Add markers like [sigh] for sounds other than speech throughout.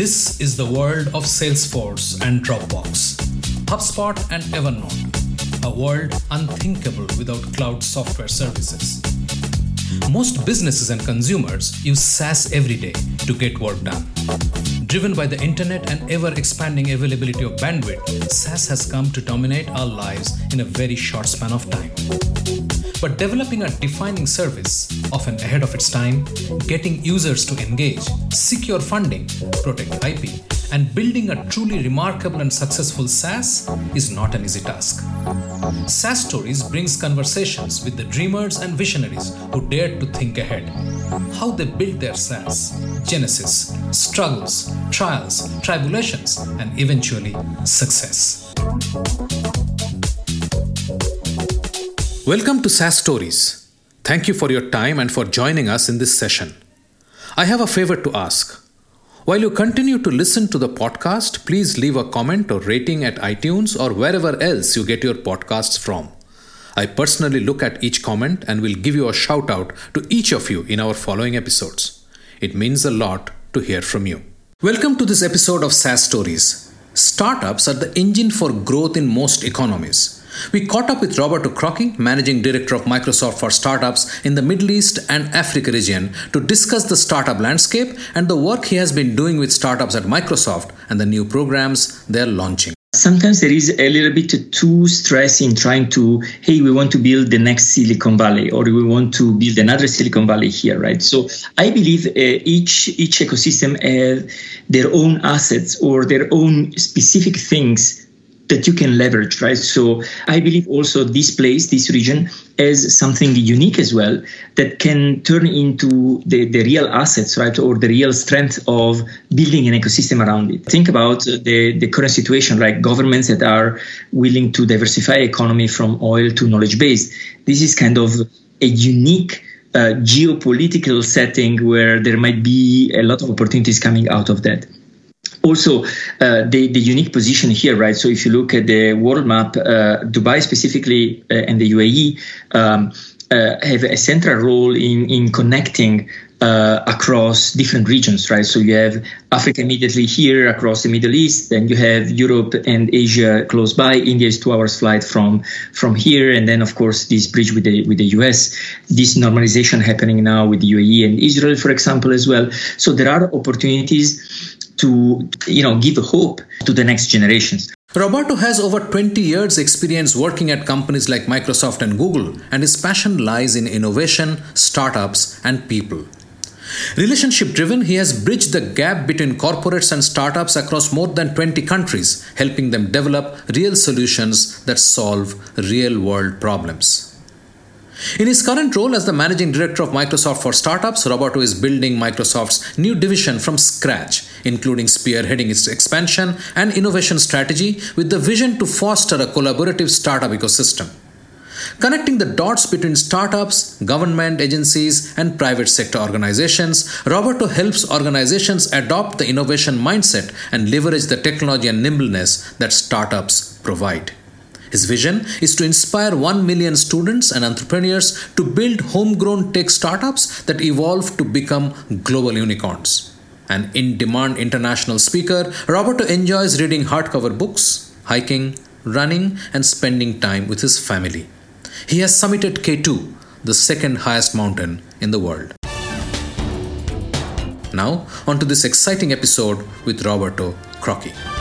This is the world of Salesforce and Dropbox, HubSpot and Evernote, a world unthinkable without cloud software services. Most businesses and consumers use SaaS every day to get work done. Driven by the internet and ever expanding availability of bandwidth, SaaS has come to dominate our lives in a very short span of time. But developing a defining service, often ahead of its time, getting users to engage, secure funding, protect IP, and building a truly remarkable and successful SaaS is not an easy task. SaaS Stories brings conversations with the dreamers and visionaries who dared to think ahead. How they built their SaaS, genesis, struggles, trials, tribulations, and eventually success. Welcome to SaaS Stories. Thank you for your time and for joining us in this session. I have a favor to ask. While you continue to listen to the podcast, please leave a comment or rating at iTunes or wherever else you get your podcasts from. I personally look at each comment and will give you a shout out to each of you in our following episodes. It means a lot to hear from you. Welcome to this episode of SaaS Stories. Startups are the engine for growth in most economies. We caught up with Roberto Croci, Managing Director of Microsoft for Startups in the Middle East and Africa region, to discuss the startup landscape and the work he has been doing with startups at Microsoft and the new programs they're launching. Sometimes there is a little bit too stress in trying to, hey, we want to build the next Silicon Valley or we want to build another Silicon Valley here, right? So I believe uh, each each ecosystem has their own assets or their own specific things that you can leverage, right? So I believe also this place, this region, as something unique as well that can turn into the, the real assets, right? Or the real strength of building an ecosystem around it. Think about the, the current situation, like governments that are willing to diversify economy from oil to knowledge based. This is kind of a unique uh, geopolitical setting where there might be a lot of opportunities coming out of that also uh, the, the unique position here, right? So if you look at the world map, uh, Dubai specifically uh, and the UAE um, uh, have a central role in, in connecting uh, across different regions, right? So you have Africa immediately here across the Middle East, then you have Europe and Asia close by. India is two hours flight from from here, and then of course this bridge with the with the US. This normalization happening now with the UAE and Israel, for example, as well. So there are opportunities to you know give hope to the next generations. Roberto has over 20 years experience working at companies like Microsoft and Google and his passion lies in innovation, startups and people. Relationship driven, he has bridged the gap between corporates and startups across more than 20 countries, helping them develop real solutions that solve real world problems. In his current role as the managing director of Microsoft for Startups, Roberto is building Microsoft's new division from scratch, including spearheading its expansion and innovation strategy with the vision to foster a collaborative startup ecosystem. Connecting the dots between startups, government agencies, and private sector organizations, Roberto helps organizations adopt the innovation mindset and leverage the technology and nimbleness that startups provide. His vision is to inspire 1 million students and entrepreneurs to build homegrown tech startups that evolve to become global unicorns. An in demand international speaker, Roberto enjoys reading hardcover books, hiking, running, and spending time with his family. He has summited K2, the second highest mountain in the world. Now, on to this exciting episode with Roberto Croci.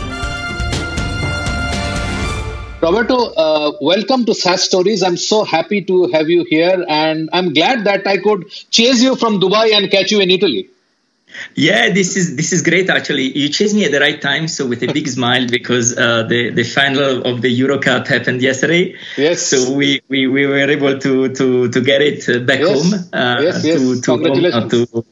Roberto, uh, welcome to SaaS Stories. I'm so happy to have you here, and I'm glad that I could chase you from Dubai and catch you in Italy. Yeah, this is this is great. Actually, you chased me at the right time, so with a big smile [laughs] because uh, the the final of the Euro Cup happened yesterday. Yes. So we, we, we were able to to to get it back yes. home. Uh, yes, yes. To, to Congratulations. Home, to,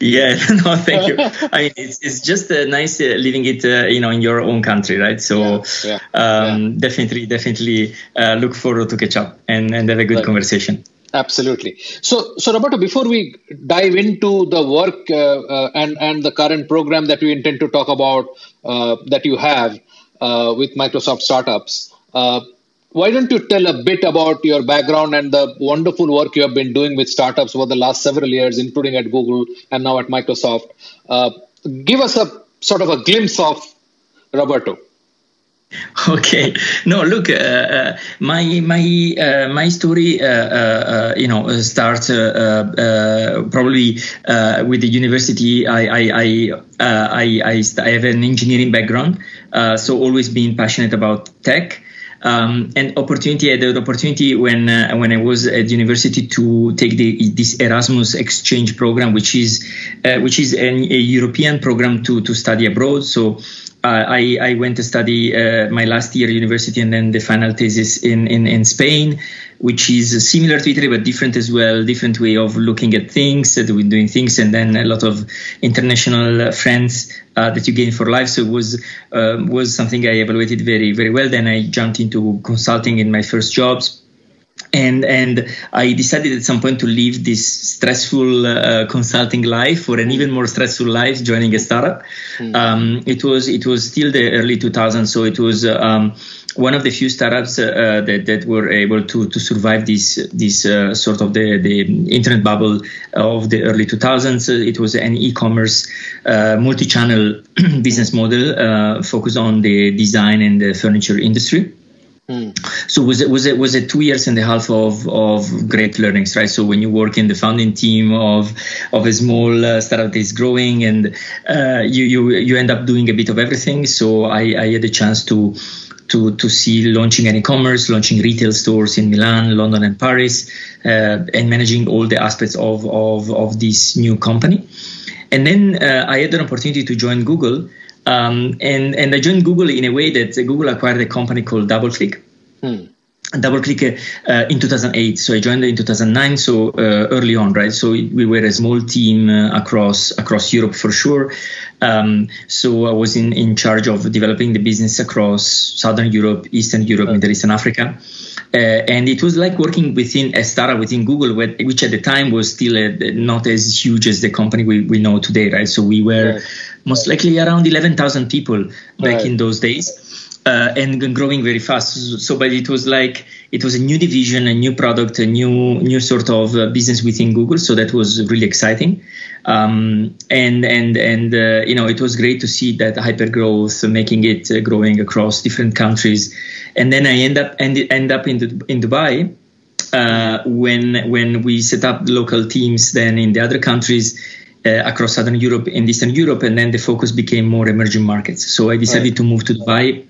yeah, [laughs] no, thank you. [laughs] I mean, it's, it's just uh, nice uh, living it, uh, you know, in your own country, right? So, yeah, yeah, um, yeah. definitely, definitely uh, look forward to catch up and, and have a good right. conversation. Absolutely. So, so Roberto, before we dive into the work uh, uh, and and the current program that we intend to talk about that you have with Microsoft startups, why don't you tell a bit about your background and the wonderful work you have been doing with startups over the last several years, including at Google and now at Microsoft? Uh, give us a sort of a glimpse of Roberto. Okay. No, look, uh, uh, my my uh, my story, uh, uh, you know, starts probably with the university. I I I, I, I, I have an engineering background, so always been passionate about tech. Um, opportunity, I had an opportunity when uh, when I was at university to take the, this Erasmus exchange program, which is uh, which is an, a European program to to study abroad. So I, I, went to study uh, my last year university and then the final thesis in, in, in, Spain, which is similar to Italy but different as well, different way of looking at things, uh, doing things, and then a lot of international friends uh, that you gain for life. So it was um, was something I evaluated very very well. Then I jumped into consulting in my first jobs and and I decided at some point to leave this stressful uh, consulting life for an even more stressful life, joining a startup. Mm. Um, it was it was still the early 2000s, so it was um, one of the few startups uh, that that were able to to survive this this uh, sort of the the internet bubble of the early 2000s. It was an e-commerce uh, multi-channel [clears throat] business model uh, focused on the design and the furniture industry. Mm. So was it was it was it two years and a half of of great learnings, right? So when you work in the founding team of of a small uh, startup that is growing, and uh, you you you end up doing a bit of everything. So I, I had a chance to to to see launching an e-commerce, launching retail stores in Milan, London, and Paris, uh, and managing all the aspects of of of this new company. And then uh, I had an opportunity to join Google um, and, and I joined Google in a way that Google acquired a company called DoubleClick. Hmm. DoubleClick uh, in 2008. So I joined in 2009. So uh, early on, right? So we were a small team uh, across across Europe for sure. Um, so I was in, in charge of developing the business across Southern Europe, Eastern Europe, Middle East, and Africa. Uh, and it was like working within a startup within Google, which at the time was still a, not as huge as the company we, we know today, right? So we were right. Most likely around 11,000 people back right. in those days. Uh, and growing very fast. So, but it was like it was a new division, a new product, a new new sort of uh, business within Google. So that was really exciting, um, and and and uh, you know it was great to see that hyper growth, making it uh, growing across different countries, and then I end up end, end up in the, in Dubai. Uh, when when we set up local teams then in the other countries across Southern Europe and Eastern Europe, and then the focus became more emerging markets. So I decided right. to move to Dubai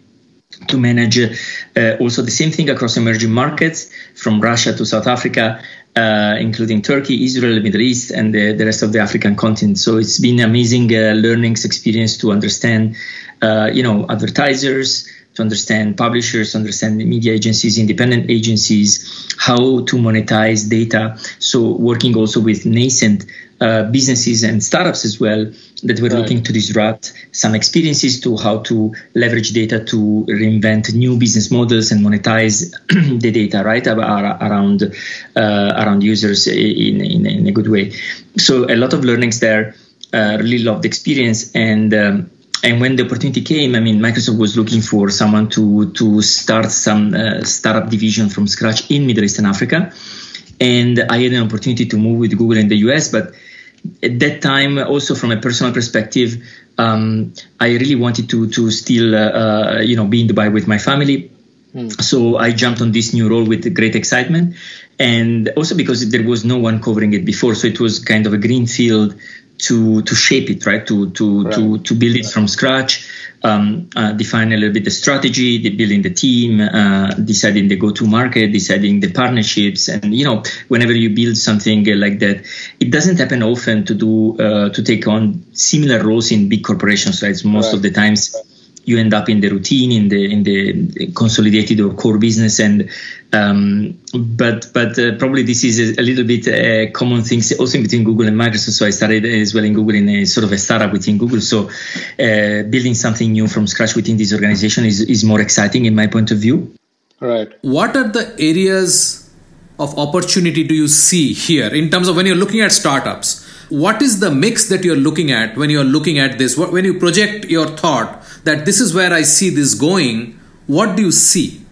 to manage uh, also the same thing across emerging markets from Russia to South Africa, uh, including Turkey, Israel, Middle East, and the, the, rest of the African continent. So it's been amazing uh, learnings experience to understand, uh, you know, advertisers, to understand publishers, to understand media agencies, independent agencies, how to monetize data. So working also with nascent uh, businesses and startups as well that were right. looking to disrupt some experiences to how to leverage data to reinvent new business models and monetize [clears throat] the data right around uh, around users in, in, in, a good way so a lot of learnings there uh, really loved the experience and um, and when the opportunity came, I mean, Microsoft was looking for someone to to start some uh, startup division from scratch in Middle East and Africa, and I had an opportunity to move with Google in the US, but at that time, also from a personal perspective, um, I really wanted to to still uh, uh, you know be in Dubai with my family. Mm. So I jumped on this new role with great excitement, and also because there was no one covering it before, so it was kind of a green field to to shape it, right? To to right. to to build it from scratch um, uh, define a little bit the strategy, the building the team, uh, deciding the go-to-market, deciding the partnerships, and you know, whenever you build something like that, it doesn't happen often to do uh, to take on similar roles in big corporations. Right, most right. of the times you end up in the routine, in the in the consolidated or core business, and um, but but uh, probably this is a, a little bit a uh, common thing also between Google and Microsoft. So I started as well in Google in a sort of a startup within Google. So uh, building something new from scratch within this organization is is more exciting in my point of view. Right. What are the areas of opportunity do you see here in terms of when you're looking at startups? What is the mix that you're looking at when you're looking at this? When you project your thought that this is where I see this going, what do you see?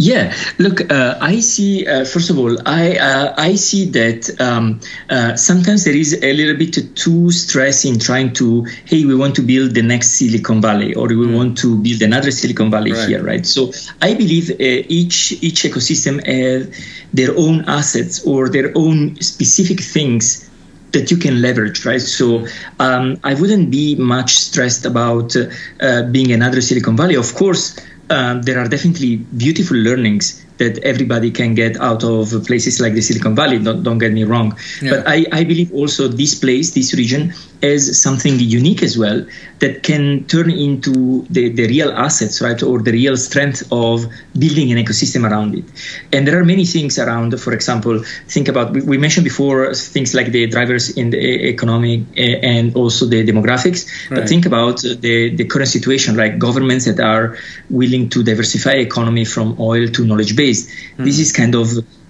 Yeah, look, uh, I see. Uh, first of all, I uh, I see that um, uh, sometimes there is a little bit too stress in trying to, hey, we want to build the next Silicon Valley, or we mm. want to build another Silicon Valley right. here, right? So I believe uh, each each ecosystem has their own assets or their own specific things that you can leverage, right? So um, I wouldn't be much stressed about uh, being another Silicon Valley. Of course, um, there are definitely beautiful learnings that everybody can get out of places like the Silicon Valley. Don't, don't get me wrong. Yeah. But I, I believe also this place, this region, as something unique as well that can turn into the, the real assets, right, or the real strength of building an ecosystem around it. And there are many things around, for example, think about, we mentioned before things like the drivers in the economic and also the demographics, right. but think about the, the current situation, like governments that are willing to diversify economy from oil to knowledge based. Mm-hmm. This is kind of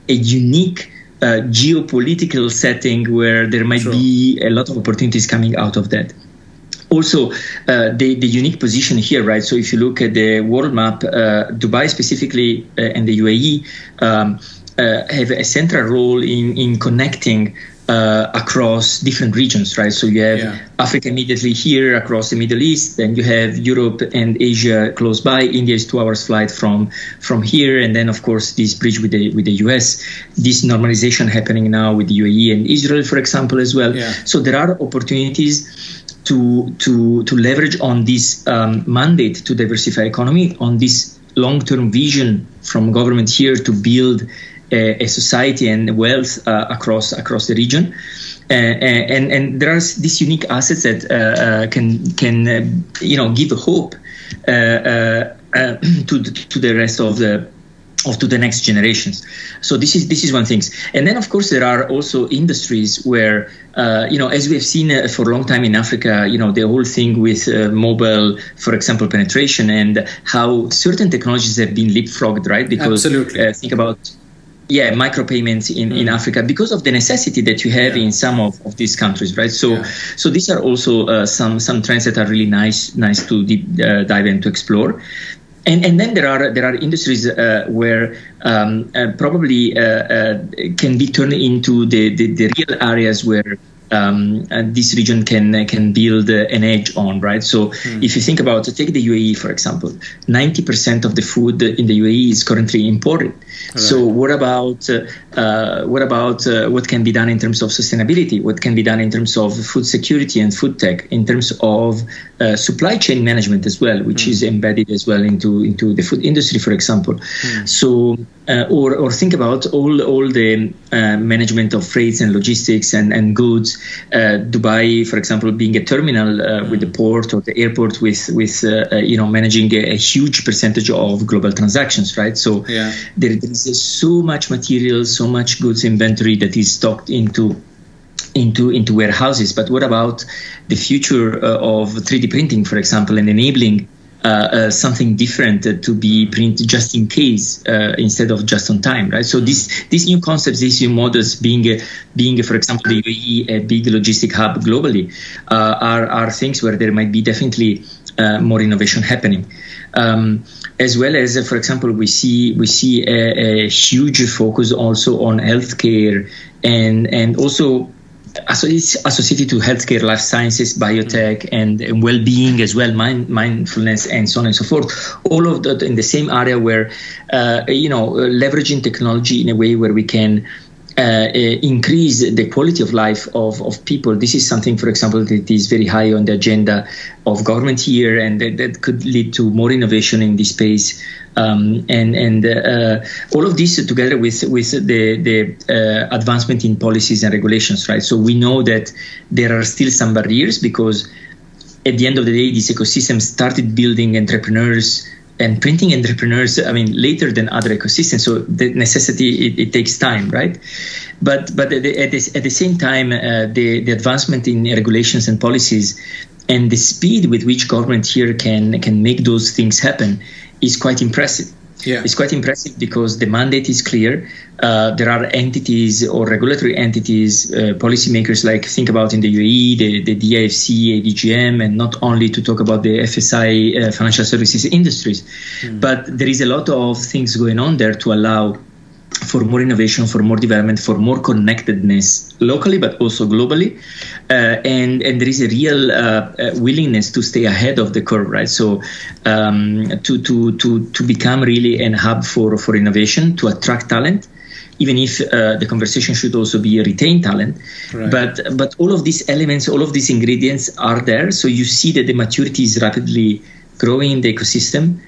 a unique uh, geopolitical setting where there might sure. be a lot of opportunities coming out of that. Also, uh, the, the unique position here, right? So, if you look at the world map, uh, Dubai specifically uh, and the UAE um, uh, have a central role in, in connecting uh, across different regions, right? So you have yeah. Africa immediately here across the Middle East, then you have Europe and Asia close by. India is two hours flight from from here, and then of course this bridge with the with the US. This normalization happening now with the UAE and Israel, for example, as well. Yeah. So there are opportunities to to to leverage on this um, mandate to diversify economy on this long-term vision from government here to build a, a society and wealth uh, across across the region. Uh, and and there are these unique assets that uh, can can you know give hope [clears throat] to the, to the rest of the of to the next generations. So this is this is one thing. And then of course there are also industries where uh, you know as we have seen uh, for a long time in Africa, you know the whole thing with uh, mobile, for example, penetration and how certain technologies have been leapfrogged, right? Because Absolutely. think about yeah micropayments in, mm. in africa because of the necessity that you have yeah. in some of, of these countries right so yeah. so these are also uh, some some trends that are really nice nice to deep, uh, dive into explore and, and then there are there are industries uh, where um, uh, probably uh, uh, can be turned into the, the, the real areas where um, this region can can build an edge on, right? So mm. if you think about take the UAE for example, 90% of the food in the UAE is currently imported. Right. So what about uh, uh, what about uh, what can be done in terms of sustainability? What can be done in terms of food security and food tech? In terms of uh, supply chain management as well, which mm. is embedded as well into into the food industry, for example. Mm. So uh, or or think about all all the uh, management of freights and logistics and and goods. Dubai, for example, being a terminal mm. with the port or the airport with with you know managing a, a, huge percentage of global transactions, right? So yeah. there is so much material, so much goods inventory that is stocked into into into warehouses. But what about the future uh, of 3D printing, for example, and enabling uh, uh, something different uh, to be printed just in case uh, instead of just on time, right? So these these new concepts, these new models, being being for example the UAE a big logistic hub globally, uh, are are things where there might be definitely more innovation happening. Um, as well as, uh, for example, we see we see a, a huge focus also on healthcare and and also associated to healthcare, life sciences, biotech, and, and well-being as well, mind, mindfulness, and so on and so forth. All of that in the same area where, uh, you know, uh, leveraging technology in a way where we can uh, uh, increase the quality of life of, of people. This is something, for example, that is very high on the agenda of government here, and that, that could lead to more innovation in this space. Um, and and uh, all of this together with with the the uh, advancement in policies and regulations, right? So we know that there are still some barriers because at the end of the day, this ecosystem started building entrepreneurs and printing entrepreneurs i mean later than other ecosystems so the necessity it, it takes time right? But but at the, at the, at the same time uh, the the advancement in regulations and policies and the speed with which government here can can make those things happen is quite impressive yeah. is quite impressive because the mandate is clear. Uh, there are entities or regulatory entities, uh, policymakers like think about in the UAE, the, the DIFC, ADGM, and not only to talk about the FSI uh, financial services industries, mm. but there is a lot of things going on there to allow for more innovation, for more development, for more connectedness locally, but also globally. Uh, and and there is a real uh, uh, willingness to stay ahead of the curve, right? So um, to to to to become really an hub for for innovation, to attract talent. Even if uh, the conversation should also be retain talent, right. but but all of these elements, all of these ingredients are there. So you see that the maturity is rapidly growing in the ecosystem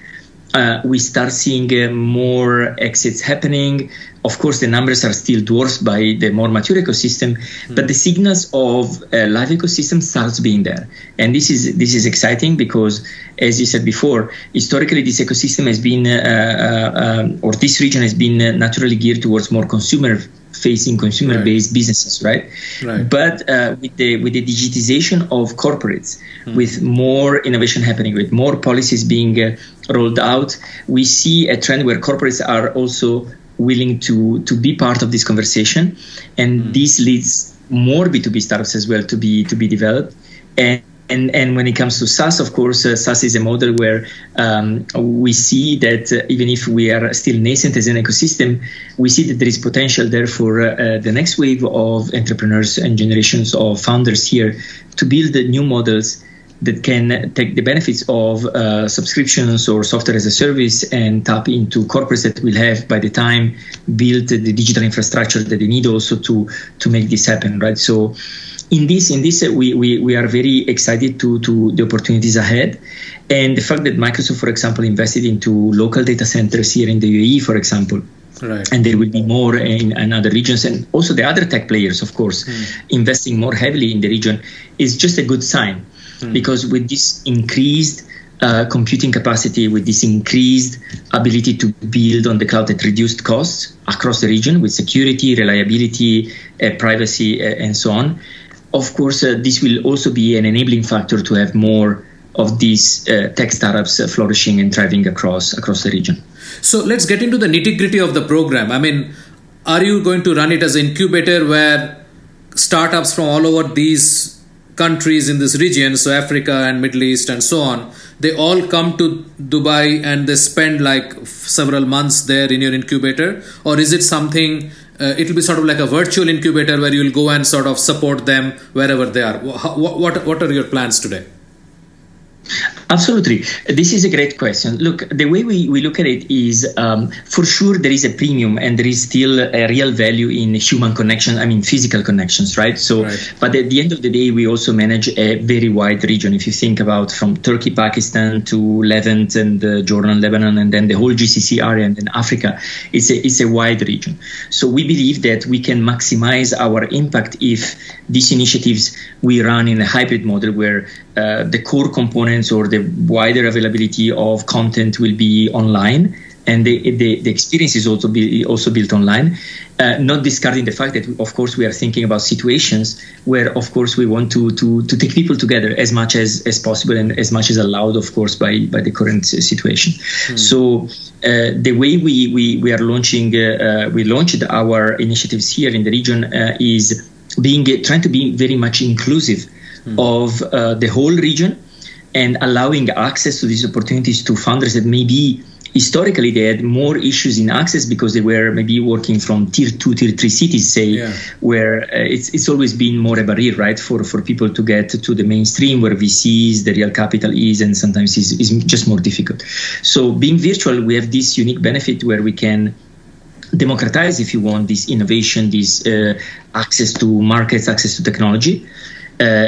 uh, we start seeing uh, more exits happening. Of course, the numbers are still dwarfed by the more mature ecosystem, mm. but the signals of a live ecosystem starts being there, and this is this is exciting because, as you said before, historically this ecosystem has been, uh, uh, um, or this region has been uh, naturally geared towards more consumer facing consumer based right. businesses right? right but uh, with the with the digitization of corporates mm. with more innovation happening with more policies being uh, rolled out we see a trend where corporates are also willing to to be part of this conversation and mm. this leads more b2b startups as well to be to be developed and and and when it comes to SaaS, of course, uh, SaaS is a model where um, we see that uh, even if we are still nascent as an ecosystem, we see that there is potential there for uh, uh the next wave of entrepreneurs and generations of founders here to build new models that can take the benefits of uh, subscriptions or software as a service and tap into corporates that will have by the time built the digital infrastructure that they need also to to make this happen right? So in this in this we, we, we are very excited to to the opportunities ahead and the fact that microsoft for example invested into local data centers here in the uae for example Right. And there will be more in, in, other regions, and also the other tech players, of course, mm. investing more heavily in the region is just a good sign, mm. because with this increased uh, computing capacity, with this increased ability to build on the cloud at reduced costs across the region, with security, reliability, uh, privacy, uh, and so on, of course, uh, this will also be an enabling factor to have more of these uh, tech startups uh, flourishing and thriving across across the region. So let's get into the nitty gritty of the program. I mean, are you going to run it as an incubator where startups from all over these countries in this region, so Africa and Middle East and so on, they all come to Dubai and they spend like several months there in your incubator, or is it something? Uh, it will be sort of like a virtual incubator where you will go and sort of support them wherever they are. What, what, what are your plans today? Absolutely. This is a great question. Look, the way we, we look at it is um, for sure there is a premium and there is still a real value in human connection, I mean, physical connections, right? So, right. but at the end of the day, we also manage a very wide region. If you think about from Turkey, Pakistan to Levant and uh, Jordan, Lebanon, and then the whole GCC area and then Africa, it's a, it's a wide region. So we believe that we can maximize our impact if these initiatives we run in a hybrid model where uh, the core components or the wider availability of content will be online and the, the, the experience is also be also built online uh, not discarding the fact that of course we are thinking about situations where of course we want to to, to take people together as much as, as possible and as much as allowed of course by by the current situation mm. so uh, the way we, we, we are launching uh, uh we launched our initiatives here in the region uh, is being trying to be very much inclusive mm. of uh, the whole region and allowing access to these opportunities to founders that maybe historically they had more issues in access because they were maybe working from tier two, tier three cities, say, yeah. where uh, it's it's always been more a barrier, right, for for people to get to the mainstream where VCs, the real capital is, and sometimes is is just more difficult. So being virtual, we have this unique benefit where we can democratize, if you want, this innovation, this uh, access to markets, access to technology,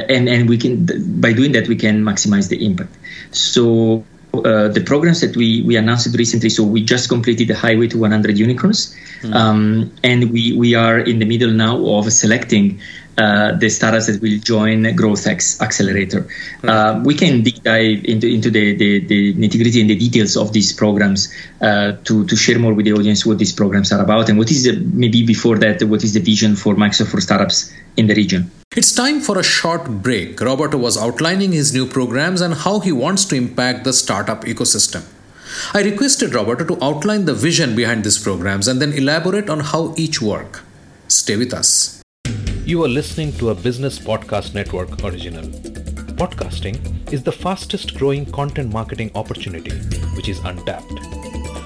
and and we can by doing that we can maximize the impact. So. Uh, the programs that we, we announced recently, so we just completed the Highway to 100 Unicorns, mm-hmm. um, and we, we are in the middle now of selecting uh, the startups that will join GrowthX Accelerator. Uh, we can deep dive into, into the, the, the nitty gritty and the details of these programs uh, to, to share more with the audience what these programs are about and what is the, maybe before that, what is the vision for Microsoft for startups in the region. It's time for a short break. Roberto was outlining his new programs and how he wants to impact the startup ecosystem. I requested Roberto to outline the vision behind these programs and then elaborate on how each work. Stay with us. You are listening to a Business Podcast Network original. Podcasting is the fastest growing content marketing opportunity which is untapped.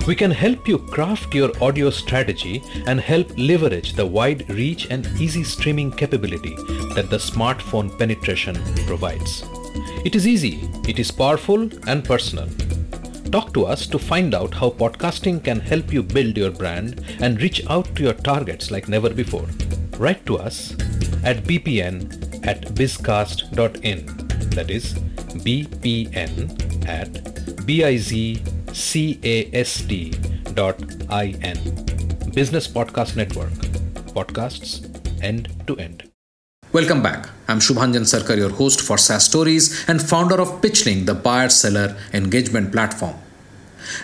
We can help you craft your audio strategy and help leverage the wide reach and easy streaming capability that the smartphone penetration provides. It is easy, it is powerful and personal. Talk to us to find out how podcasting can help you build your brand and reach out to your targets like never before. Write to us at bpn at bizcast.in. That is bpn at bizcast.in. Business Podcast Network. Podcasts end to end. Welcome back. I'm Shubhanjan Sarkar, your host for SaaS Stories and founder of Pitchling, the buyer seller engagement platform.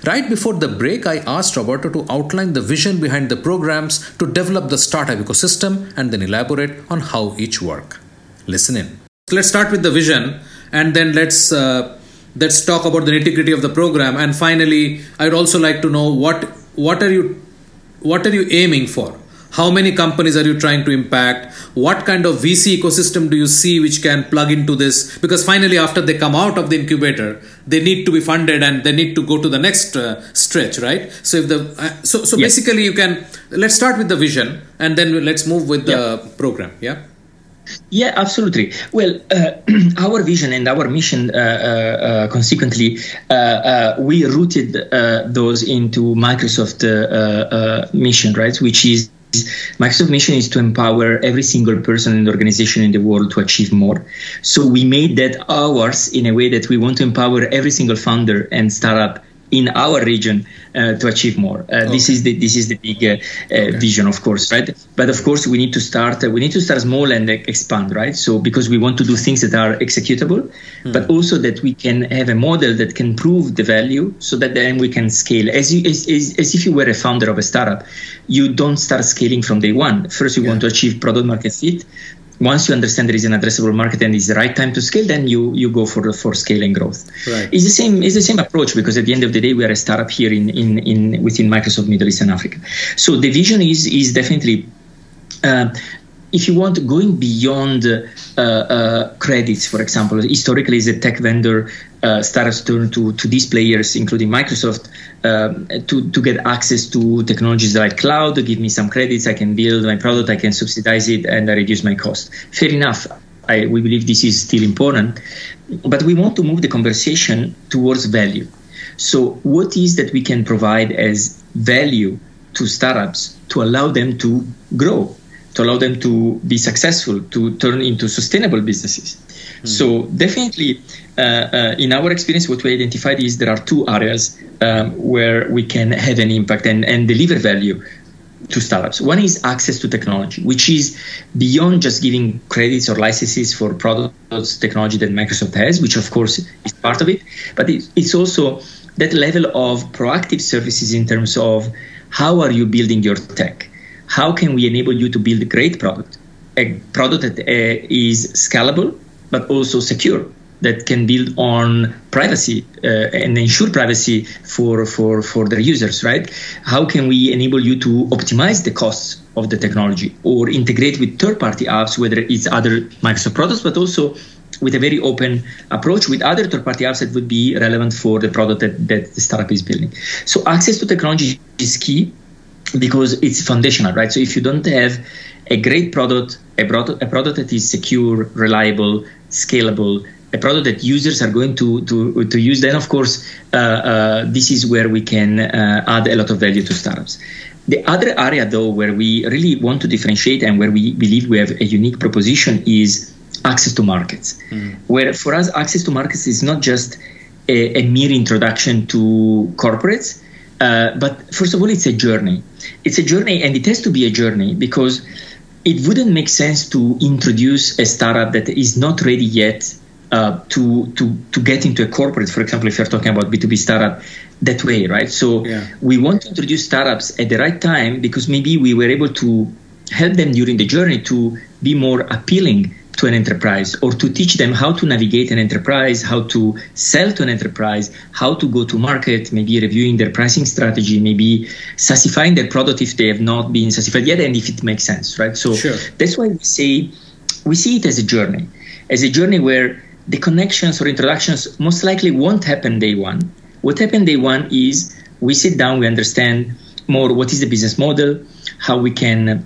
Right before the break, I asked Roberto to outline the vision behind the programs to develop the startup ecosystem and then elaborate on how each work. Listen in. Let's start with the vision and then let's uh, let's talk about the nitty-gritty of the program and finally I'd also like to know what what are you what are you aiming for? How many companies are you trying to impact what kind of vc ecosystem do you see which can plug into this because finally after they come out of the incubator they need to be funded and they need to go to the next uh, stretch right so if the uh, so so yes. basically you can let's start with the vision and then let's move with the program yeah yeah, absolutely. Well, uh, [clears throat] our vision and our mission, uh, uh, uh consequently, uh, uh, we rooted those into Microsoft mission, right? Which is Microsoft mission is to empower every single person the organization in the world to achieve more. So we made that ours in a way that we want to empower every single founder and startup in our region uh, to achieve more. Uh, okay. This is the this is the big uh, uh, okay. vision, of course, right? But of course, we need to start. Uh, we need to start small and expand, right? So because we want to do things that are executable, hmm. but also that we can have a model that can prove the value, so that then we can scale. As you as, as, as if you were a founder of a startup, you don't start scaling from day one. First, you yeah. want to achieve product market fit once you understand there is an addressable market and it's the right time to scale, then you you go for for scaling growth. Right. It's the same it's the same approach because at the end of the day we are a startup here in in, in within Microsoft Middle East and Africa. So the vision is is definitely uh, if you want going beyond uh, uh, credits, for example, historically as a tech vendor, uh, startups turn to, to these players, including Microsoft, um, to, to get access to technologies like cloud, give me some credits, I can build my product, I can subsidize it, and I reduce my cost. Fair enough. I, we believe this is still important, but we want to move the conversation towards value. So, what is that we can provide as value to startups to allow them to grow? To allow them to be successful, to turn into sustainable businesses. Mm. So definitely, uh, uh, in our experience, what we identified is there are two areas um, where we can have an impact and, and deliver value to startups. One is access to technology, which is beyond just giving credits or licenses for products, technology that Microsoft has, which of course is part of it, but it's also that level of proactive services in terms of how are you building your tech how can we enable you to build a great product, a product that uh, is scalable but also secure, that can build on privacy uh, and ensure privacy for, for, for their users, right? How can we enable you to optimize the costs of the technology or integrate with third-party apps, whether it's other Microsoft products, but also with a very open approach with other third-party apps that would be relevant for the product that, that the startup is building. So access to technology is key because it's foundational, right? So if you don't have a great product, a product, a product that is secure, reliable, scalable, a product that users are going to to, to use, then of course uh, uh, this is where we can uh, add a lot of value to startups. The other area, though, where we really want to differentiate and where we believe we have a unique proposition is access to markets. Mm. Where for us, access to markets is not just a, a mere introduction to corporates, uh, but first of all, it's a journey. It's a journey, and it has to be a journey because it wouldn't make sense to introduce a startup that is not ready yet uh, to to to get into a corporate. For example, if you're talking about B two B startup, that way, right? So yeah. we want to introduce startups at the right time because maybe we were able to help them during the journey to be more appealing to an enterprise or to teach them how to navigate an enterprise, how to sell to an enterprise, how to go to market, maybe reviewing their pricing strategy, maybe sassifying their product if they have not been sassified yet, and if it makes sense, right? So sure. that's why we say we see it as a journey, as a journey where the connections or introductions most likely won't happen day one. What happened day one is we sit down, we understand more what is the business model, how we can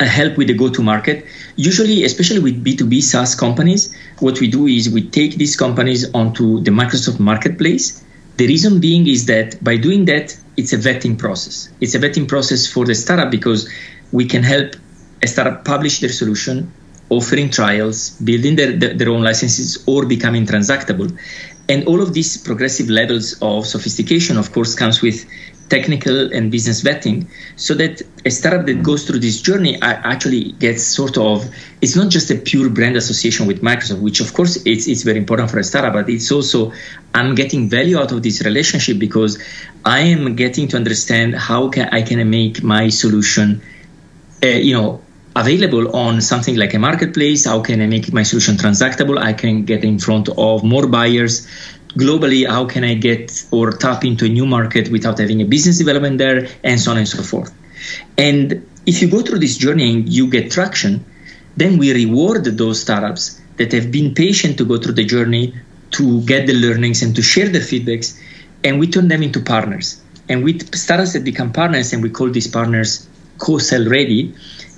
help with the go to market. Usually, especially with B2B SaaS companies, what we do is we take these companies onto the Microsoft Marketplace. The reason being is that by doing that, it's a vetting process. It's a vetting process for the startup because we can help a startup publish their solution, offering trials, building their, their own licenses, or becoming transactable. And all of these progressive levels of sophistication, of course, comes with technical and business vetting so that a startup that goes through this journey actually gets sort of it's not just a pure brand association with microsoft which of course it's, it's very important for a startup but it's also i'm getting value out of this relationship because i am getting to understand how can i can make my solution uh, you know available on something like a marketplace how can i make my solution transactable i can get in front of more buyers globally how can i get or tap into a new market without having a business development there and so on and so forth. And if you go through this journey and you get traction then we reward those startups that have been patient to go through the journey to get the learnings and to share the feedbacks and we turn them into partners. And with startups that become partners and we call these partners co-sell ready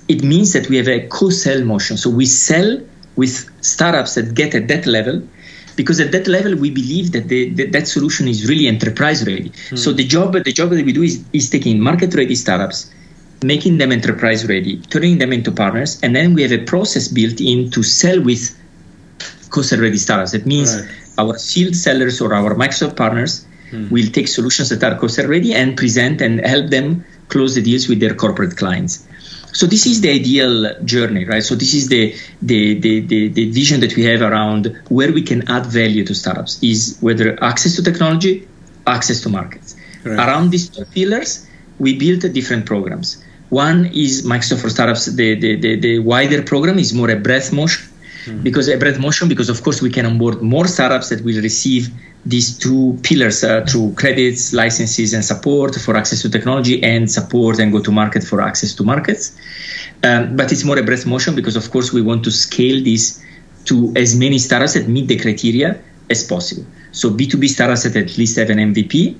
it means that we have a co-sell motion. So we sell with startups that get at that level because at that level we believe that the, the, that solution is really enterprise ready. Mm. So the job the job that we do is, is taking market ready startups, making them enterprise ready, turning them into partners, and then we have a process built in to sell with co-sell ready startups. That means right. our field sellers or our Microsoft partners mm. will take solutions that are co-sell ready and present and help them close the deals with their corporate clients. So this is the ideal journey, right? So this is the, the, the, the, the vision that we have around where we can add value to startups is whether access to technology, access to markets. Right. Around these two pillars, we built different programs. One is Microsoft for Startups. The, the, the, the wider program is more a breath motion mm. because a breath motion because of course we can onboard more startups that will receive these two pillars uh, through credits, licenses, and support for access to technology, and support and go to market for access to markets. Um, but it's more a breadth motion because, of course, we want to scale this to as many startups that meet the criteria as possible. So B2B startups that at least have an MVP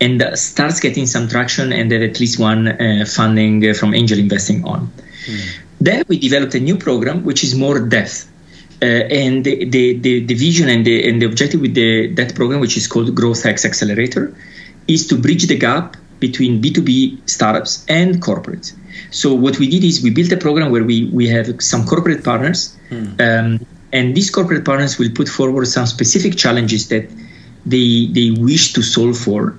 and uh, starts getting some traction and have at least one uh, funding from angel investing on. Mm. Then we developed a new program which is more depth. Uh, and the, the, the, the, vision and the, and the objective with the, that program, which is called GrowthX Accelerator, is to bridge the gap between B2B startups and corporates. So what we did is we built a program where we, we have some corporate partners, hmm. um, and these corporate partners will put forward some specific challenges that they, they wish to solve for.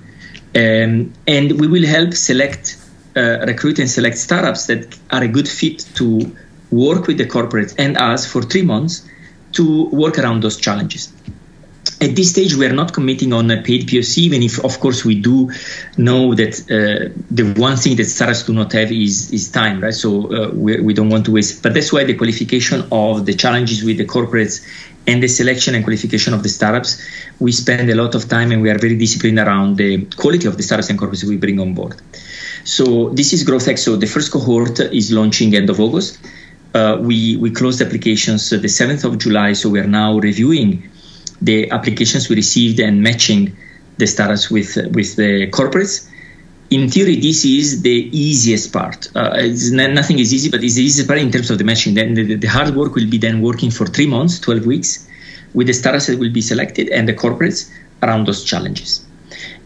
Um, and we will help select, uh, recruit and select startups that are a good fit to work with the corporate and us for three months to work around those challenges. At this stage, we are not committing on a paid POC, even if, of course, we do know that uh, the one thing that startups do not have is, is time, right? So uh, we, we don't want to waste. But that's why the qualification of the challenges with the corporates and the selection and qualification of the startups, we spend a lot of time and we are very disciplined around the quality of the startups and corporates we bring on board. So this is GrowthX. So the first cohort is launching end of August uh, we, we closed applications the 7th of July, so we are now reviewing the applications we received and matching the startups with, with the corporates. In theory, this is the easiest part. Uh, nothing is easy, but it's the easiest part in terms of the matching. Then the, the hard work will be then working for three months, 12 weeks, with the startups that will be selected and the corporates around those challenges.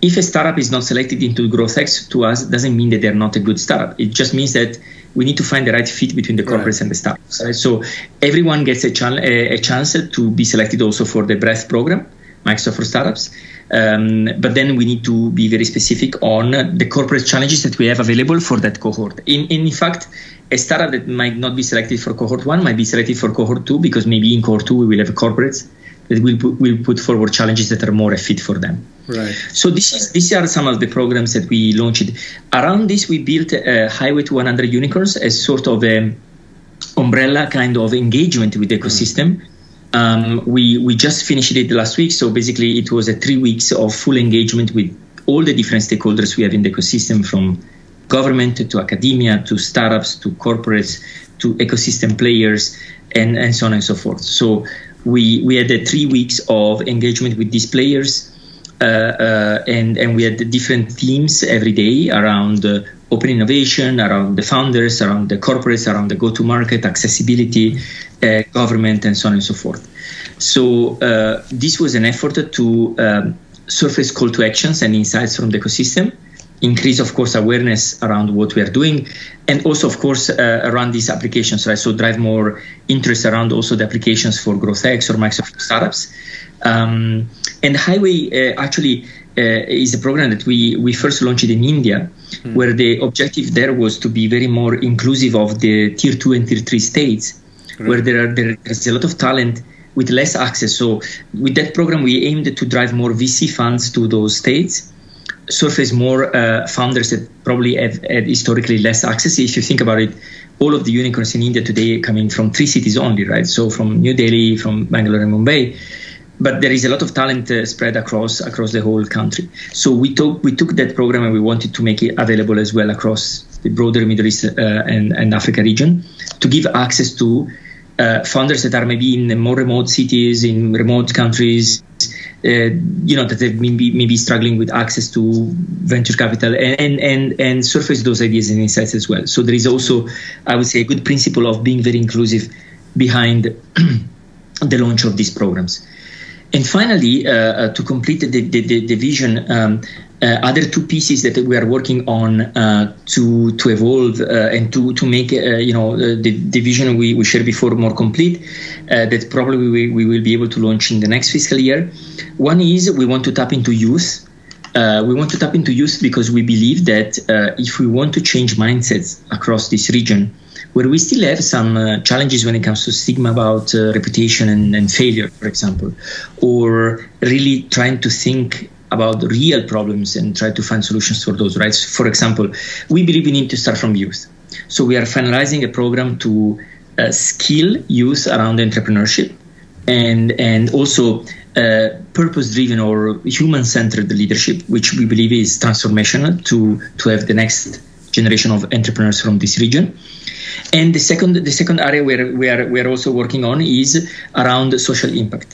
If a startup is not selected into GrowthX to us, doesn't mean that they're not a good startup. It just means that we need to find the right fit between the corporates right. and the startups. Right? So everyone gets a, ch- a, chance to be selected also for the Breath program, Microsoft for Startups. Um, but then we need to be very specific on the corporate challenges that we have available for that cohort. In, in fact, a startup that might not be selected for cohort one might be selected for cohort two because maybe in cohort two we will have corporates that will put, will put forward challenges that are more a fit for them. Right. So this is these are some of the programs that we launched. Around this, we built a Highway to 100 Unicorns as sort of a umbrella kind of engagement with the ecosystem. Um, we we just finished it last week, so basically it was a three weeks of full engagement with all the different stakeholders we have in the ecosystem, from government to academia to startups to corporates to ecosystem players and, and so on and so forth. So we we had three weeks of engagement with these players. Uh, uh, and and we had different themes every day around uh, open innovation, around the founders, around the corporates, around the go-to-market, accessibility, government, and so on and so forth. So this was an effort to um, surface call to actions and insights from the ecosystem increase of course awareness around what we are doing and also of course uh, around these applications right? So drive more interest around also the applications for growthx or microsoft startups. Um, and highway uh, actually uh, is a program that we we first launched in india mm. where the objective there was to be very more inclusive of the tier 2 and tier 3 states where there are there is a lot of talent with less access. So with that program we aimed to drive more vc funds to those states surface more uh, founders that probably have had historically less access. If you think about it, all of the unicorns in India today coming from three cities only, right? So from New Delhi, from Bangalore and Mumbai. But there is a lot of talent uh, spread across across the whole country. So we took we took that program and we wanted to make it available as well across the broader Middle East uh, and, and Africa region to give access to uh, founders that are maybe in more remote cities, in remote countries, you know that they may be, maybe struggling with access to venture capital and, and and surface those ideas and insights as well. So there is also, I would say, a good principle of being very inclusive behind [clears throat] the launch of these programs. And finally, uh, uh, to complete the, the, the, the vision, um, uh, other two pieces that we are working on uh, to to evolve uh, and to to make uh, you know the, the vision we, we shared before more complete uh, Uh, that probably we, we will be able to launch in the next fiscal year. One is we want to tap into youth. Uh, we want to tap into youth because we believe that uh, if we want to change mindsets across this region where we still have some uh, challenges when it comes to stigma about reputation and, and failure for example or really trying to think about real problems and try to find solutions for those right? For example we believe we need to start from youth. So we are finalizing a program to uh, skill use around entrepreneurship and and also uh, purpose driven or human centered leadership which we believe is transformational to to have the next generation of entrepreneurs from this region. And the second the second area where we are we are also working on is around social impact.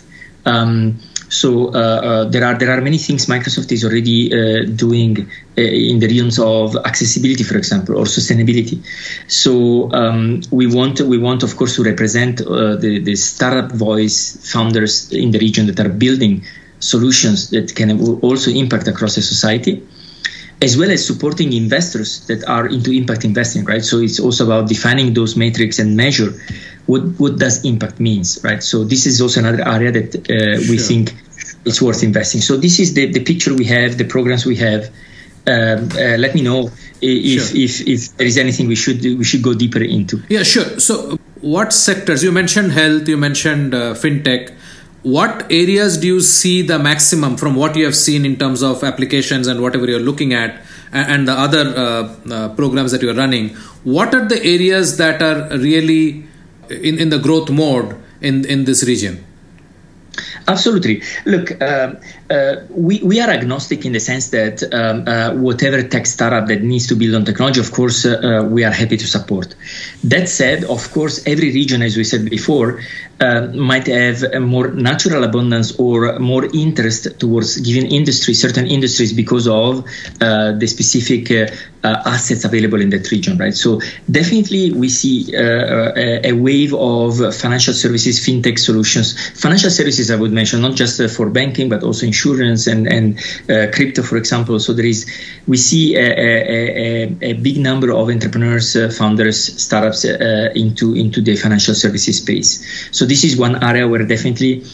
Um, so uh, uh, there are there are many things Microsoft is already uh, doing in the realms of accessibility, for example, or sustainability. So um, we want we want, of course, to represent the the startup voice founders in the region that are building solutions that can also impact across the society as well as supporting investors that are into impact investing, right? So it's also about defining those metrics and measure what what does impact means, right? So this is also another area that uh, we think it's worth investing. So this is the, the picture we have, the programs we have. Um, uh, let me know if, sure. if if there is anything we should we should go deeper into. Yeah, sure. So what sectors you mentioned health, you mentioned uh, fintech what areas do you see the maximum from what you have seen in terms of applications and whatever you're looking at and the other uh, uh, programs that you're running what are the areas that are really in, in the growth mode in, in this region Absolutely. Look, uh, uh, we, we are agnostic in the sense that um, uh, whatever tech startup that needs to build on technology, of course, uh, uh, we are happy to support. That said, of course, every region, as we said before, uh, might have a more natural abundance or more interest towards given industry, certain industries, because of the specific assets available in that region, right? So definitely we see a, a wave of financial services, fintech solutions. Financial services, I would mention, not just for banking, but also insurance and and uh, crypto, for example. So there is we see a, a, a, big number of entrepreneurs, uh, founders, startups uh, into into the financial services space. So this is one area where definitely.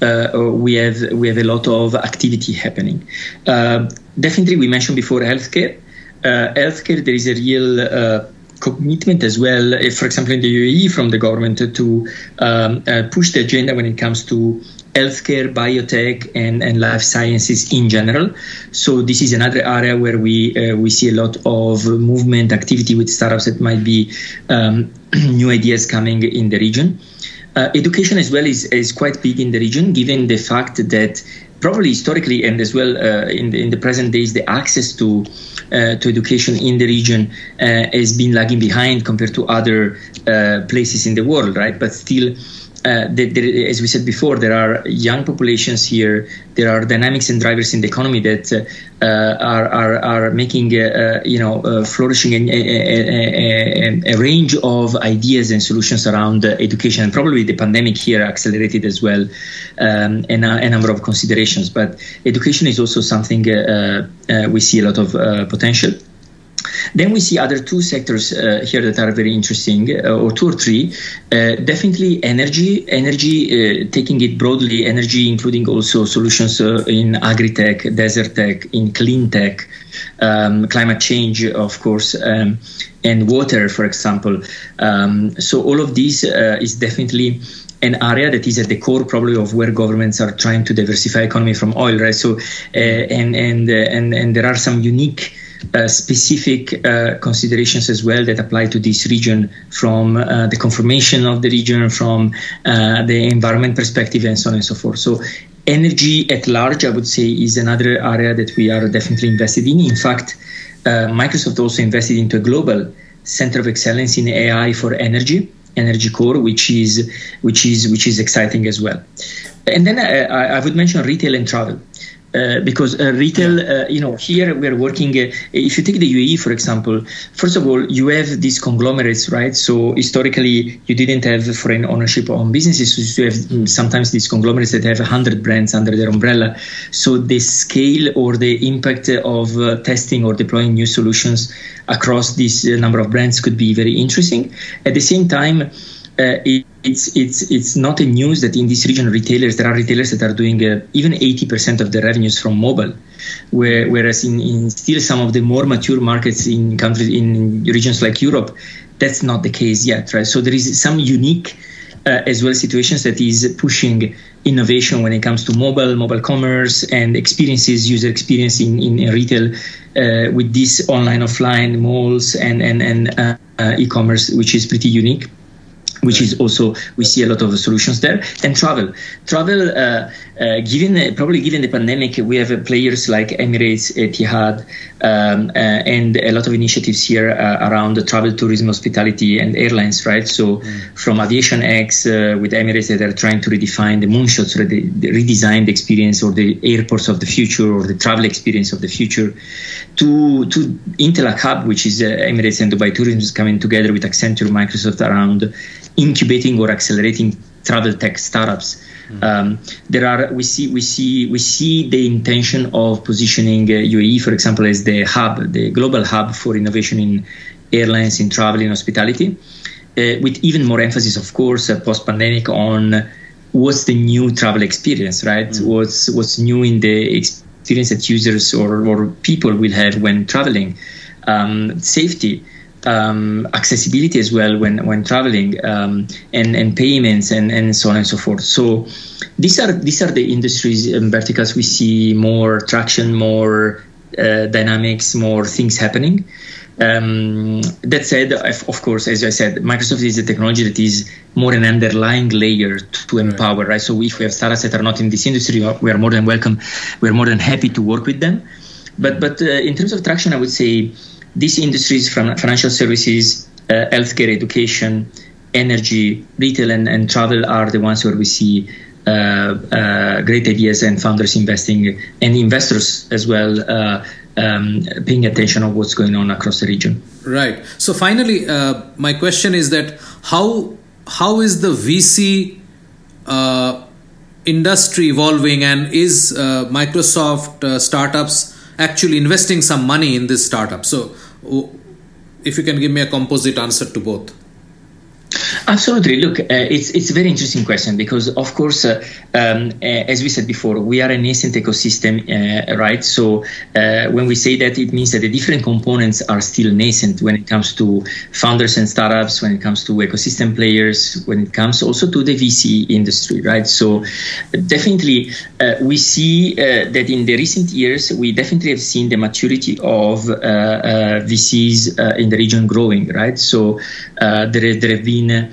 Uh, we have we have a lot of activity happening. Uh, definitely, we mentioned before healthcare. Uh, healthcare, there is a real commitment as well, for example, in the UAE from the government to um, uh, push the agenda when it comes to healthcare, biotech, and, and life sciences in general. So this is another area where we uh, we see a lot of movement activity with startups that might be um, [clears throat] new ideas coming in the region. Uh, education as well is, is quite big in the region, given the fact that probably historically and as well uh, in, the, in the present days, the access to uh, to education in the region uh, has been lagging behind compared to other uh, places in the world, right? But still, uh, as we said before, there are young populations here. There are dynamics and drivers in the economy that uh, are, are, are making uh, uh you know uh, flourishing a, a, a, a, range of ideas and solutions around education. And probably the pandemic here accelerated as well, um, and a, number of considerations. But education is also something we see a lot of potential. Then we see other two sectors uh, here that are very interesting, uh, or two or three. Uh, definitely energy, energy, uh, taking it broadly, energy including also solutions uh, in agri-tech, desert tech, in clean tech, um, climate change, of course, um, and water, for example. Um, so all of this uh, is definitely an area that is at the core probably of where governments are trying to diversify economy from oil, right? So, and and and and there are some unique uh, specific uh, considerations as well that apply to this region from uh, the conformation of the region, from uh, the environment perspective, and so on and so forth. So, energy at large, I would say, is another area that we are definitely invested in. In fact, uh, Microsoft also invested into a global center of excellence in AI for energy. Energy Core, which is which is which is exciting as well, and then uh, I, I would mention retail and travel. Uh, because uh, retail, uh, you know, here we are working. Uh, if you take the UAE, for example, first of all, you have these conglomerates, right? So historically, you didn't have foreign ownership on businesses. So you have mm, sometimes these conglomerates that have 100 brands under their umbrella. So the scale or the impact of uh, testing or deploying new solutions across this number of brands could be very interesting. At the same time, uh, it, it's it's it's not a news that in this region retailers there are retailers that are doing uh, even 80% of the revenues from mobile where, whereas in, in still some of the more mature markets in countries in regions like Europe that's not the case yet right? So there is some unique uh, as well situations that is pushing innovation when it comes to mobile mobile commerce and experiences user experience in, in, in retail uh, with this online offline malls and and, and uh, e-commerce which is pretty unique which is also we see a lot of solutions there. And travel. Travel uh, uh, given uh, probably given the pandemic we have uh, players like emirates etihad um, uh, and a lot of initiatives here uh, around the travel tourism hospitality and airlines right? So mm. from aviation x with emirates that are trying to redefine the moonshots or the, the redesigned experience or the airports of the future or the travel experience of the future to to Intelak Hub, which is Emirates and Dubai Tourism coming together with Accenture, Microsoft around incubating or accelerating travel tech startups. Mm-hmm. Um, there are we see we see we see the intention of positioning uh, UAE, for example, as the hub, the global hub for innovation in airlines, in travel, in hospitality, uh, with even more emphasis, of course, uh, post pandemic on what's the new travel experience, right? Mm-hmm. What's what's new in the experience that users or, or people will have when traveling, um, safety um, accessibility as well when when traveling um, and and payments and and so on and so forth. So these are these are the industries and verticals we see more traction, more uh, dynamics, more things happening. Um, that said, of course, as I said, Microsoft is a technology that is more an underlying layer to empower, right? So if we have startups that are not in this industry, we are more than welcome. We are more than happy to work with them. But but uh, in terms of traction, I would say these industries, from financial services, uh, healthcare, education, energy, retail, and, and travel, are the ones where we see uh, uh, great ideas and founders investing, and investors as well. Uh, um, paying attention of what's going on across the region. Right. So finally, uh, my question is that how how is the VC uh, industry evolving, and is Microsoft startups actually investing some money in this startup? So if you can give me a composite answer to both. Absolutely. Look, uh, it's it's a very interesting question because, of course, uh, um, uh, as we said before, we are a nascent ecosystem, uh, right? So uh, when we say that, it means that the different components are still nascent when it comes to founders and startups, when it comes to ecosystem players, when it comes also to the VC industry, right? So definitely, uh, we see that in the recent years, we definitely have seen the maturity of VCs in the region growing, right? So there, there have been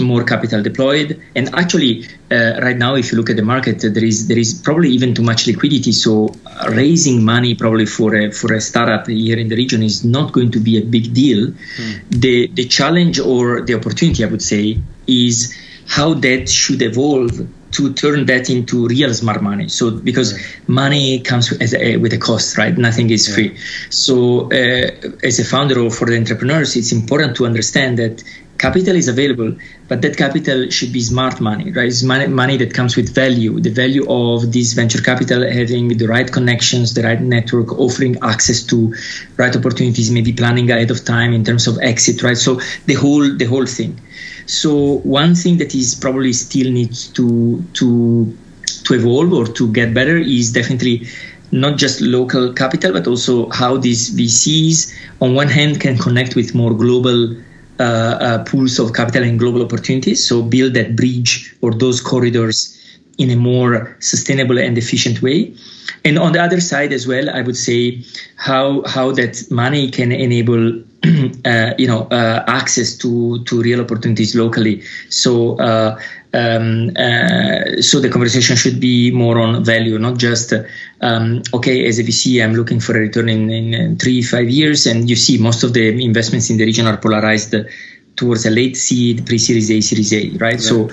more capital deployed. And actually, uh, right now, if you look at the market, there is there is probably even too much liquidity. So raising money probably for a for a startup here in the region is not going to be a big deal. Mm. The the challenge or the opportunity, I would say, is how that should evolve to turn that into real smart money. So because right. money comes with a, with a cost, right? Nothing is yeah. free. So uh, as a founder or for the entrepreneurs, it's important to understand that capital is available, but that capital should be smart money, right? It's money, money that comes with value, the value of this venture capital having the right connections, the right network, offering access to right opportunities, maybe planning ahead of time in terms of exit, right? So the whole the whole thing. So one thing that is probably still needs to to to evolve or to get better is definitely not just local capital, but also how these VCs, on one hand, can connect with more global pools of capital and global opportunities. So build that bridge or those corridors in a more sustainable and efficient way. And on the other side as well, I would say how how that money can enable [clears throat] uh, you know uh, access to to real opportunities locally. So uh, um, uh, so the conversation should be more on value, not just um, okay. As a VC, I'm looking for a return in, in three five years, and you see most of the investments in the region are polarized towards a late seed, pre-series A, series A, right? right. So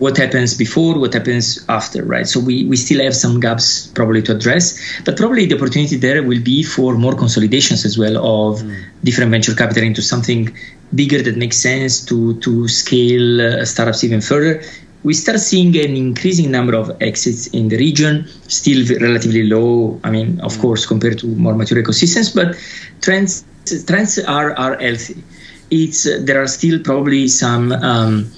what happens before, what happens after, right? So we, we still have some gaps probably to address, but probably the opportunity there will be for more consolidations as well of mm. different venture capital into something bigger that makes sense to to scale uh, startups even further. We start seeing an increasing number of exits in the region, still relatively low. I mean, of mm. course, compared to more mature ecosystems, but trends trends are are healthy. It's uh, there are still probably some. Um,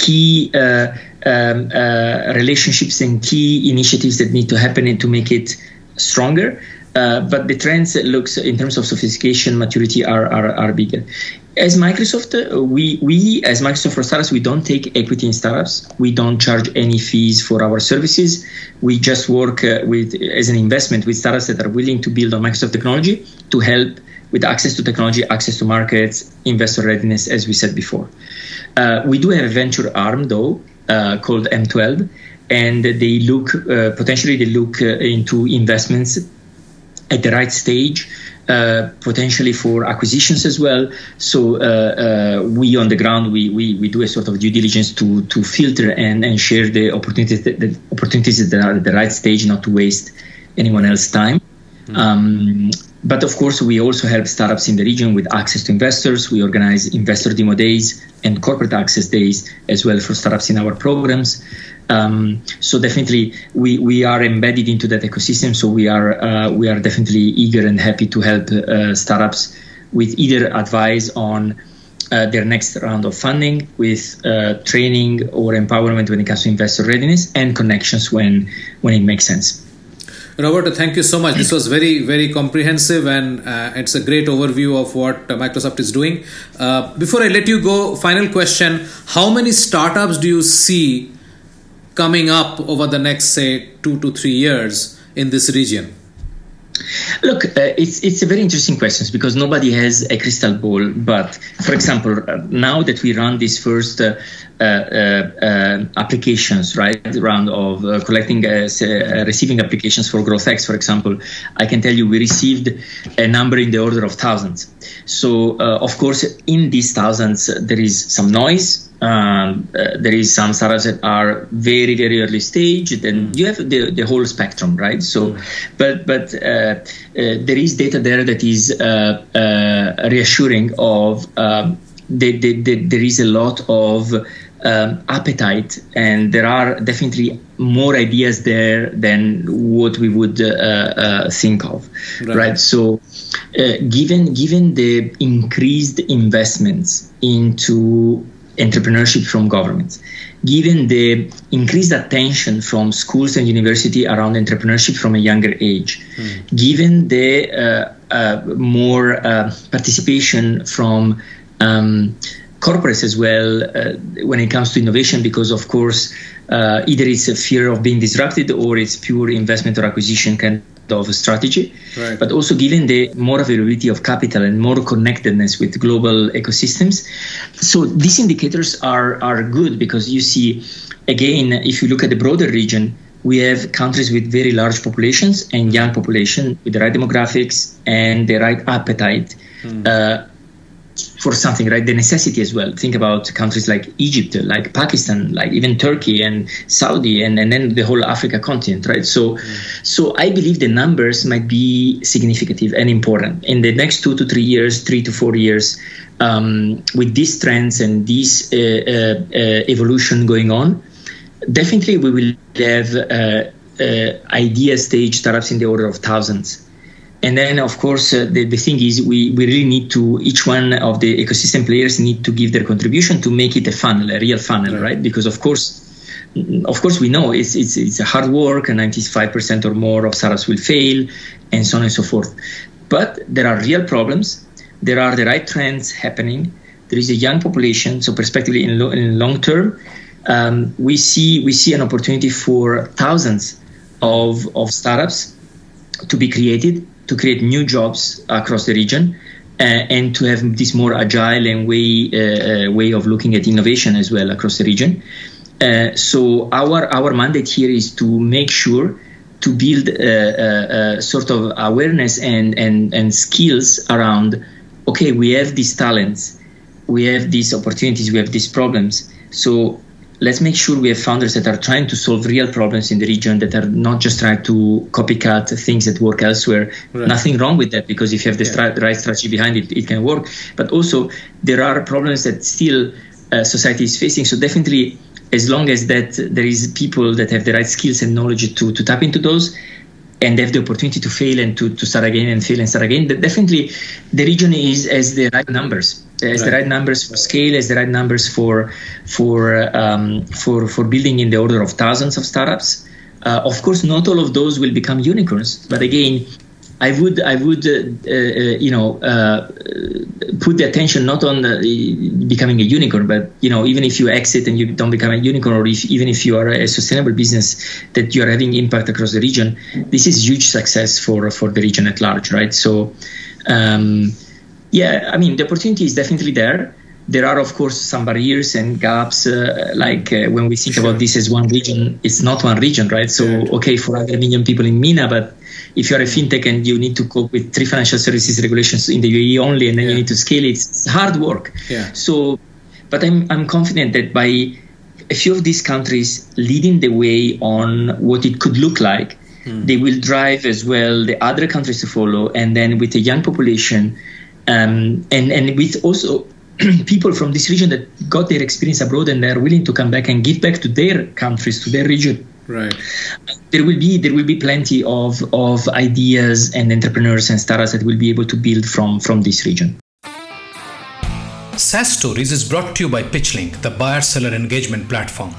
key uh, um, uh, relationships and key initiatives that need to happen and to make it stronger. Uh, but the trends that looks in terms of sophistication, maturity are are, are bigger. As Microsoft, uh, we we as Microsoft for startups, we don't take equity in startups. We don't charge any fees for our services. We just work uh, with as an investment with startups that are willing to build on Microsoft technology to help with access to technology, access to markets, investor readiness, as we said before. Uh, we do have a venture arm though uh, called M12, and they look uh, potentially they look uh, into investments at the right stage. Uh, potentially for acquisitions as well. So uh, we on the ground we, we, we do a sort of due diligence to to filter and, and share the opportunities that, the opportunities that are at the right stage, not to waste anyone else's time. Mm-hmm. Um, but of course, we also help startups in the region with access to investors. We organize investor demo days and corporate access days as well for startups in our programs. Um, so definitely, we, we are embedded into that ecosystem. So we are uh, we are definitely eager and happy to help uh, startups with either advice on uh, their next round of funding, with uh, training or empowerment when it comes to investor readiness, and connections when when it makes sense. Roberto, thank you so much. This was very, very comprehensive and uh, it's a great overview of what Microsoft is doing. Uh, before I let you go, final question How many startups do you see coming up over the next, say, two to three years in this region? Look, uh, it's it's a very interesting question because nobody has a crystal ball. But for example, uh, now that we run this first uh, uh, uh applications, right, round of uh, collecting, receiving applications for GrowthX, for example, I can tell you we received a number in the order of thousands. So of course, in these thousands, there is some noise um, uh, there is some startups that are very very early stage then you have the, the whole spectrum right? So but but uh, uh, there is data there that is uh, uh, reassuring of um, the, the, the, there is a lot of um, appetite and there are definitely more ideas there than what we would uh, think of right, right? so given given the increased investments into entrepreneurship from governments. Given the increased attention from schools and university around entrepreneurship from a younger age, mm. given the uh, uh, more uh, participation from um, corporates as well uh, when it comes to innovation, because of course uh, either it's a fear of being disrupted or it's pure investment or acquisition kind of a strategy. Right. But also given the more availability of capital and more connectedness with global ecosystems. So these indicators are, are good because you see, again, if you look at the broader region, we have countries with very large populations and young population with the right demographics and the right appetite. Mm. Uh, for something, right? The necessity as well. Think about countries like Egypt, like Pakistan, like even Turkey and Saudi, and, and then the whole Africa continent, right? So, mm. so I believe the numbers might be significant and important in the next two to three years, three to four years. Um, with these trends and this uh, uh, uh, evolution going on, definitely we will have uh, uh, idea stage startups in the order of thousands and then of course uh, the, the thing is we, we really need to each one of the ecosystem players need to give their contribution to make it a funnel a real funnel right, right? because of course of course we know it's, it's, it's a hard work and 95% or more of startups will fail and so on and so forth. But there are real problems. There are the right trends happening. There is a young population so prospectively in, lo- in long term um, we see we see an opportunity for thousands of, of startups to be created to create new jobs across the region uh, and to have this more agile and way uh, uh, way of looking at innovation as well across the region. So our our mandate here is to make sure to build a, sort of awareness and, and and skills around. Okay, we have these talents, we have these opportunities, we have these problems. So let's make sure we have founders that are trying to solve real problems in the region that are not just trying to copycat things that work elsewhere. Right. Nothing wrong with that because if you have the yeah. right strategy behind it, it can work. But also, there are problems that still uh, society is facing. So definitely, as long as that there is people that have the right skills and knowledge to, to tap into those, and have the opportunity to fail and to, to start again and fail and start again. But definitely, the region is as the right numbers, as right. the right numbers for scale, as the right numbers for for um, for for building in the order of thousands of startups. Uh, of course, not all of those will become unicorns, but again, I would I would uh, uh, you know uh, put the attention not on becoming a unicorn, but you know even if you exit and you don't become a unicorn, or if, even if you are a sustainable business that you are having impact across the region, this is huge success for for the region at large, right? So. Um, yeah, I mean the opportunity is definitely there there are of course some barriers and gaps uh, like uh, when we think sure. about this as one region it's not one region right so okay for other million people in MENA but if you're a fintech and you need to cope with three financial services regulations in the UAE only, and then yeah. you need to scale it, it's hard work. Yeah. So, but I'm I'm confident that by a few of these countries leading the way on what it could look like, hmm. they will drive as well the other countries to follow, and then with a young population, um, and and with also [clears throat] people from this region that got their experience abroad and they're willing to come back and give back to their countries, to their region Right. There will be there will be plenty of of ideas and entrepreneurs and startups that will be able to build from from this region. SaaS Stories is brought to you by PitchLink, the buyer seller engagement platform.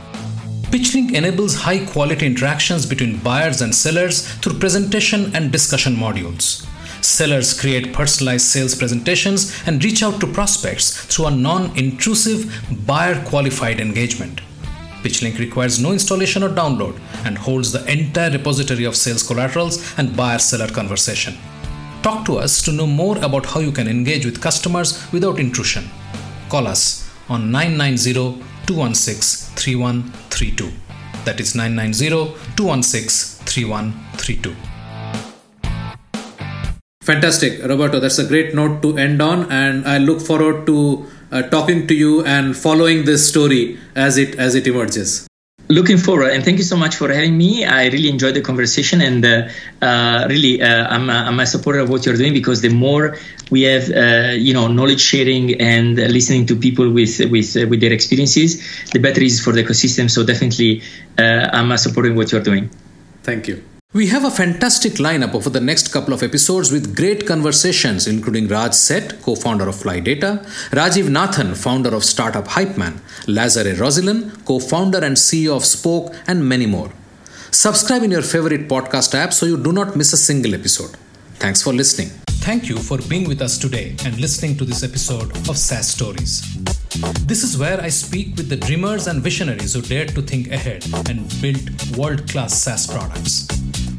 PitchLink enables high quality interactions between buyers and sellers through presentation and discussion modules. Sellers create personalized sales presentations and reach out to prospects through a non intrusive, buyer qualified engagement. PitchLink requires no installation or download and holds the entire repository of sales collaterals and buyer seller conversation. Talk to us to know more about how you can engage with customers without intrusion. Call us on 990 216 3132. That is 990 216 3132. Fantastic, Roberto. That's a great note to end on, and I look forward to uh, talking to you and following this story as it as it emerges. Looking forward and thank you so much for having me. I really enjoyed the conversation and uh, uh, really uh, I'm, a, I'm a supporter of what you're doing because the more we have uh, you know knowledge sharing and listening to people with with uh, with their experiences the better it is for the ecosystem. So definitely i'm a supporter of what you're doing. Thank you We have a fantastic lineup over the next couple of episodes with great conversations, including Raj Seth, co founder of Flydata, Rajiv Nathan, founder of startup Hypeman, Lazare Rosilin, co founder and CEO of Spoke, and many more. Subscribe in your favorite podcast app so you do not miss a single episode. Thanks for listening. Thank you for being with us today and listening to this episode of SaaS Stories. This is where I speak with the dreamers and visionaries who dared to think ahead and build world class SaaS products.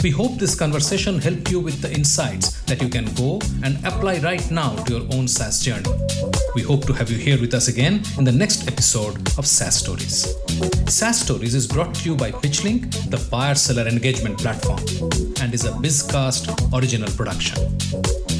We hope this conversation helped you with the insights that you can go and apply right now to your own SaaS journey. We hope to have you here with us again in the next episode of SaaS Stories. SaaS Stories is brought to you by PitchLink, the buyer seller engagement platform, and is a Bizcast original production.